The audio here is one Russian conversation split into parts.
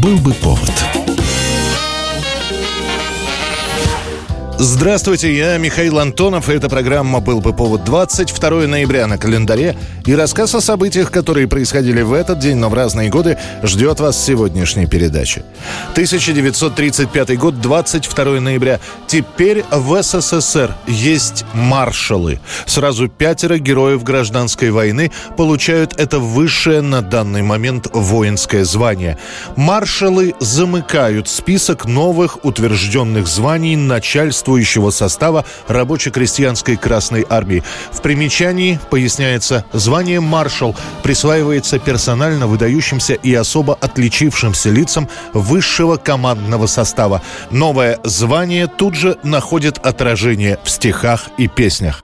Был бы повод. Здравствуйте, я Михаил Антонов, и эта программа «Был бы повод» 22 ноября на календаре. И рассказ о событиях, которые происходили в этот день, но в разные годы, ждет вас в сегодняшней передаче. 1935 год, 22 ноября. Теперь в СССР есть маршалы. Сразу пятеро героев гражданской войны получают это высшее на данный момент воинское звание. Маршалы замыкают список новых утвержденных званий начальству действующего состава рабоче-крестьянской Красной Армии. В примечании поясняется, звание маршал присваивается персонально выдающимся и особо отличившимся лицам высшего командного состава. Новое звание тут же находит отражение в стихах и песнях.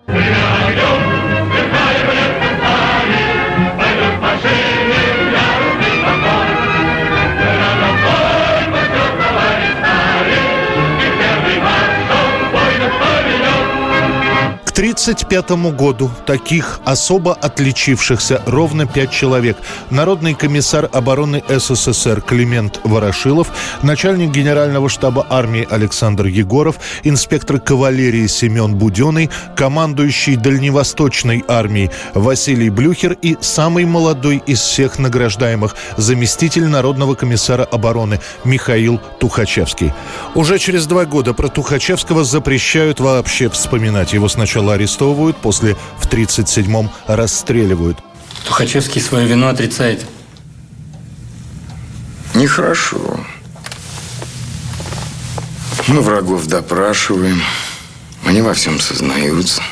1935 году таких особо отличившихся ровно пять человек. Народный комиссар обороны СССР Климент Ворошилов, начальник генерального штаба армии Александр Егоров, инспектор кавалерии Семен Буденный, командующий Дальневосточной армией Василий Блюхер и самый молодой из всех награждаемых заместитель Народного комиссара обороны Михаил Тухачевский. Уже через два года про Тухачевского запрещают вообще вспоминать. Его сначала сначала арестовывают, после в 37-м расстреливают. Тухачевский свою вину отрицает. Нехорошо. Мы врагов допрашиваем. Они во всем сознаются.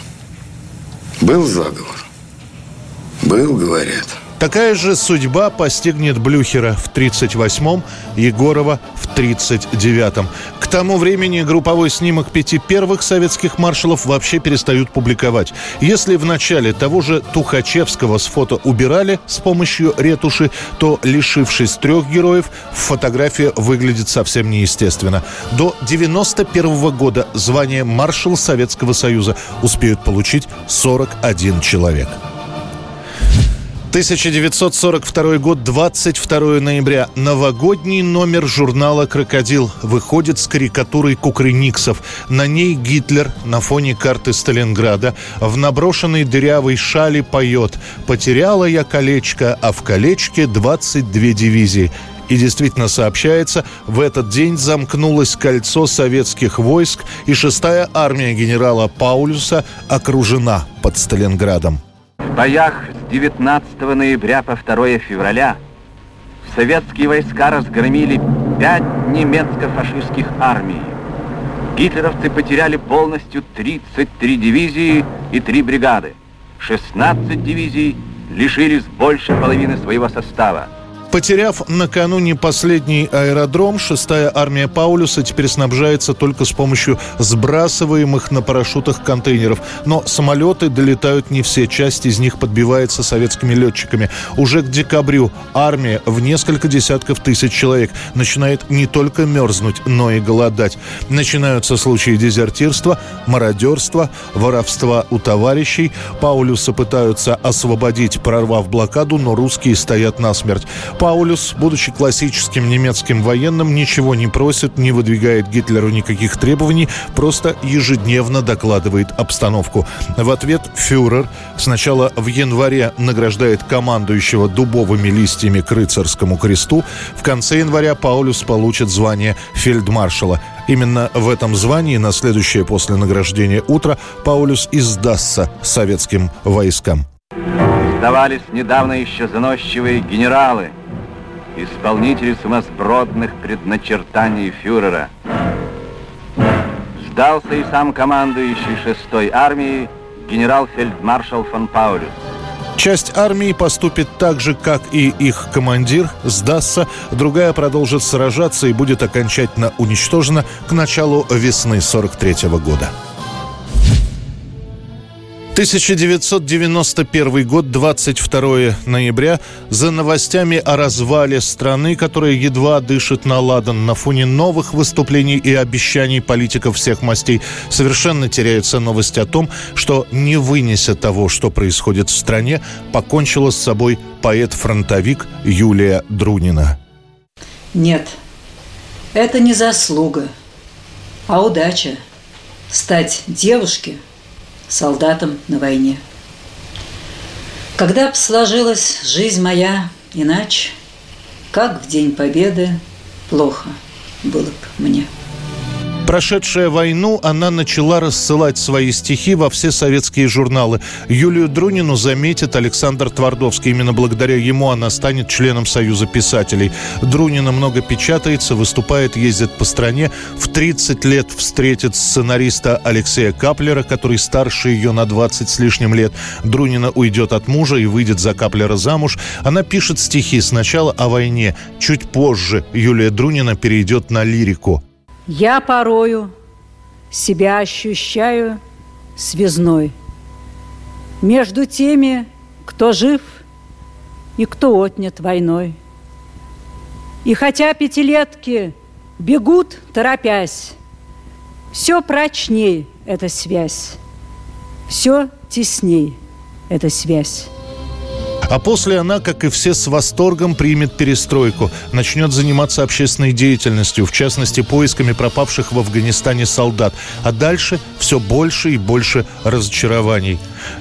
Был заговор. Был, говорят. Такая же судьба постигнет Блюхера в 38-м, Егорова в 39-м. К тому времени групповой снимок пяти первых советских маршалов вообще перестают публиковать. Если в начале того же Тухачевского с фото убирали с помощью ретуши, то, лишившись трех героев, фотография выглядит совсем неестественно. До 91 -го года звание маршал Советского Союза успеют получить 41 человек. 1942 год, 22 ноября. Новогодний номер журнала «Крокодил» выходит с карикатурой кукрыниксов. На ней Гитлер на фоне карты Сталинграда в наброшенной дырявой шали поет «Потеряла я колечко, а в колечке 22 дивизии». И действительно сообщается, в этот день замкнулось кольцо советских войск, и шестая армия генерала Паулюса окружена под Сталинградом. Боях 19 ноября по 2 февраля советские войска разгромили пять немецко-фашистских армий. Гитлеровцы потеряли полностью 33 дивизии и 3 бригады. 16 дивизий лишились больше половины своего состава. Потеряв накануне последний аэродром, шестая армия Паулюса теперь снабжается только с помощью сбрасываемых на парашютах контейнеров. Но самолеты долетают не все, часть из них подбивается советскими летчиками. Уже к декабрю армия в несколько десятков тысяч человек начинает не только мерзнуть, но и голодать. Начинаются случаи дезертирства, мародерства, воровства у товарищей. Паулюса пытаются освободить, прорвав блокаду, но русские стоят насмерть. Паулюс, будучи классическим немецким военным, ничего не просит, не выдвигает Гитлеру никаких требований, просто ежедневно докладывает обстановку. В ответ фюрер сначала в январе награждает командующего дубовыми листьями к рыцарскому кресту. В конце января Паулюс получит звание фельдмаршала. Именно в этом звании на следующее после награждения утро Паулюс и сдастся советским войскам. Сдавались недавно еще заносчивые генералы – исполнители сумасбродных предначертаний фюрера. Сдался и сам командующий шестой армией генерал-фельдмаршал фон Паулюс. Часть армии поступит так же, как и их командир, сдастся, другая продолжит сражаться и будет окончательно уничтожена к началу весны 43 -го года. 1991 год, 22 ноября. За новостями о развале страны, которая едва дышит на ладан на фоне новых выступлений и обещаний политиков всех мастей, совершенно теряется новость о том, что, не вынеся того, что происходит в стране, покончила с собой поэт-фронтовик Юлия Друнина. Нет, это не заслуга, а удача стать девушке солдатом на войне. Когда б сложилась жизнь моя иначе, как в День Победы плохо было бы мне. Прошедшая войну, она начала рассылать свои стихи во все советские журналы. Юлию Друнину заметит Александр Твардовский. Именно благодаря ему она станет членом Союза писателей. Друнина много печатается, выступает, ездит по стране. В 30 лет встретит сценариста Алексея Каплера, который старше ее на 20 с лишним лет. Друнина уйдет от мужа и выйдет за Каплера замуж. Она пишет стихи сначала о войне. Чуть позже Юлия Друнина перейдет на лирику. Я порою себя ощущаю связной Между теми, кто жив и кто отнят войной. И хотя пятилетки бегут, торопясь, Все прочней эта связь, все тесней эта связь. А после она, как и все, с восторгом примет перестройку, начнет заниматься общественной деятельностью, в частности, поисками пропавших в Афганистане солдат. А дальше все больше и больше разочарований.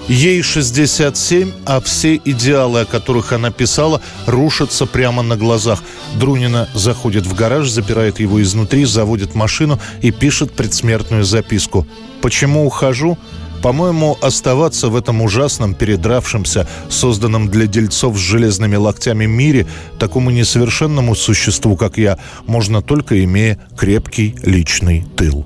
Ей 67, а все идеалы, о которых она писала, рушатся прямо на глазах. Друнина заходит в гараж, запирает его изнутри, заводит машину и пишет предсмертную записку. «Почему ухожу?» По-моему, оставаться в этом ужасном, передравшемся, созданном для дельцов с железными локтями мире, такому несовершенному существу, как я, можно только имея крепкий личный тыл.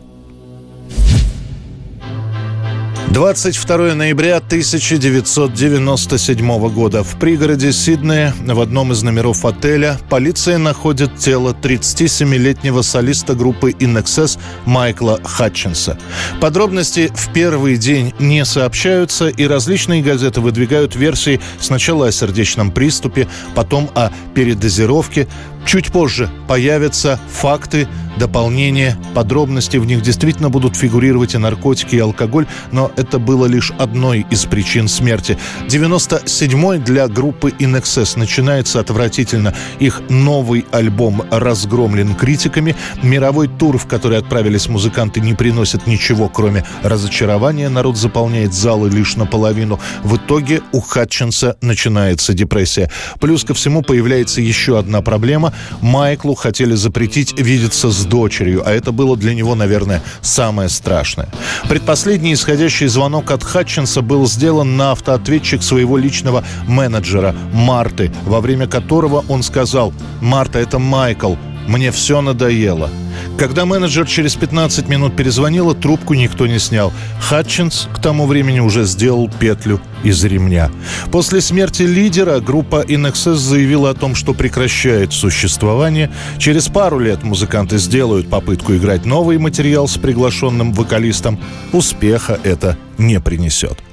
22 ноября 1997 года в пригороде Сиднея в одном из номеров отеля полиция находит тело 37-летнего солиста группы In Excess Майкла Хатчинса. Подробности в первый день не сообщаются, и различные газеты выдвигают версии сначала о сердечном приступе, потом о передозировке, Чуть позже появятся факты, дополнения, подробности. В них действительно будут фигурировать и наркотики, и алкоголь, но это было лишь одной из причин смерти. 97-й для группы In Excess начинается отвратительно. Их новый альбом разгромлен критиками. Мировой тур, в который отправились музыканты, не приносит ничего, кроме разочарования. Народ заполняет залы лишь наполовину. В итоге у Хатчинса начинается депрессия. Плюс ко всему появляется еще одна проблема. Майклу хотели запретить видеться с дочерью, а это было для него, наверное, самое страшное. Предпоследний исходящий звонок от Хатчинса был сделан на автоответчик своего личного менеджера Марты, во время которого он сказал «Марта, это Майкл, мне все надоело». Когда менеджер через 15 минут перезвонила, трубку никто не снял. Хатчинс к тому времени уже сделал петлю из ремня. После смерти лидера группа In Excess заявила о том, что прекращает существование. Через пару лет музыканты сделают попытку играть новый материал с приглашенным вокалистом. Успеха это не принесет.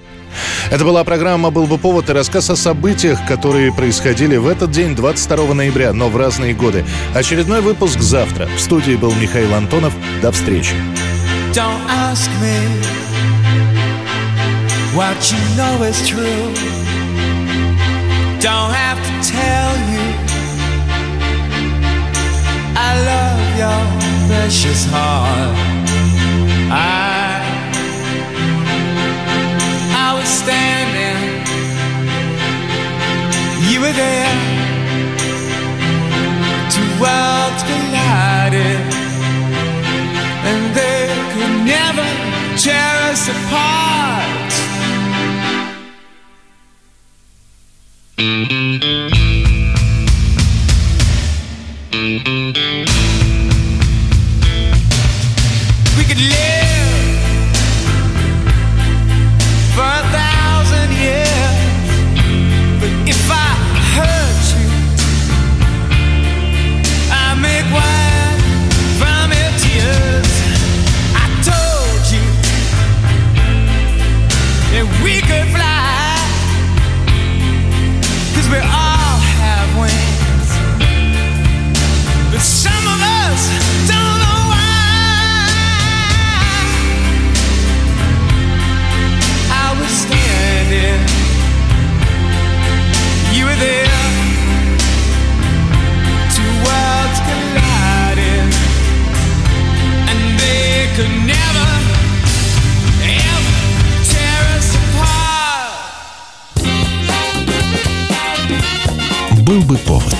Это была программа «Был бы повод» и рассказ о событиях, которые происходили в этот день, 22 ноября, но в разные годы. Очередной выпуск завтра. В студии был Михаил Антонов. До встречи. I love your precious heart. I were there. Two worlds collided, and they could never tear us apart. Был бы повод.